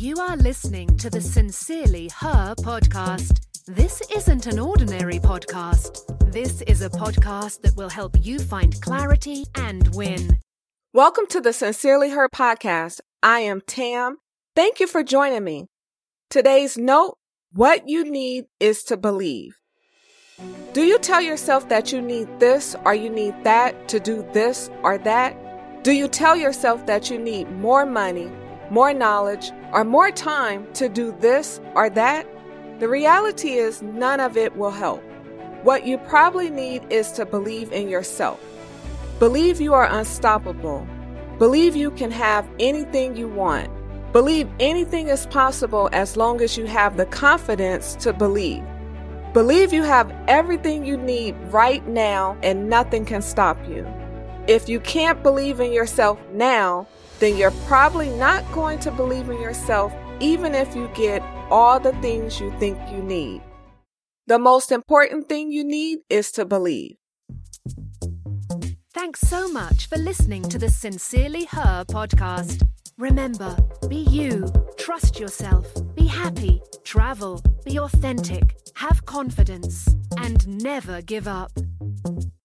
You are listening to the Sincerely Her podcast. This isn't an ordinary podcast. This is a podcast that will help you find clarity and win. Welcome to the Sincerely Her podcast. I am Tam. Thank you for joining me. Today's note what you need is to believe. Do you tell yourself that you need this or you need that to do this or that? Do you tell yourself that you need more money, more knowledge, or more time to do this or that? The reality is, none of it will help. What you probably need is to believe in yourself. Believe you are unstoppable. Believe you can have anything you want. Believe anything is possible as long as you have the confidence to believe. Believe you have everything you need right now and nothing can stop you. If you can't believe in yourself now, then you're probably not going to believe in yourself even if you get all the things you think you need. The most important thing you need is to believe. Thanks so much for listening to the Sincerely Her podcast. Remember, be you, trust yourself, be happy, travel, be authentic, have confidence, and never give up.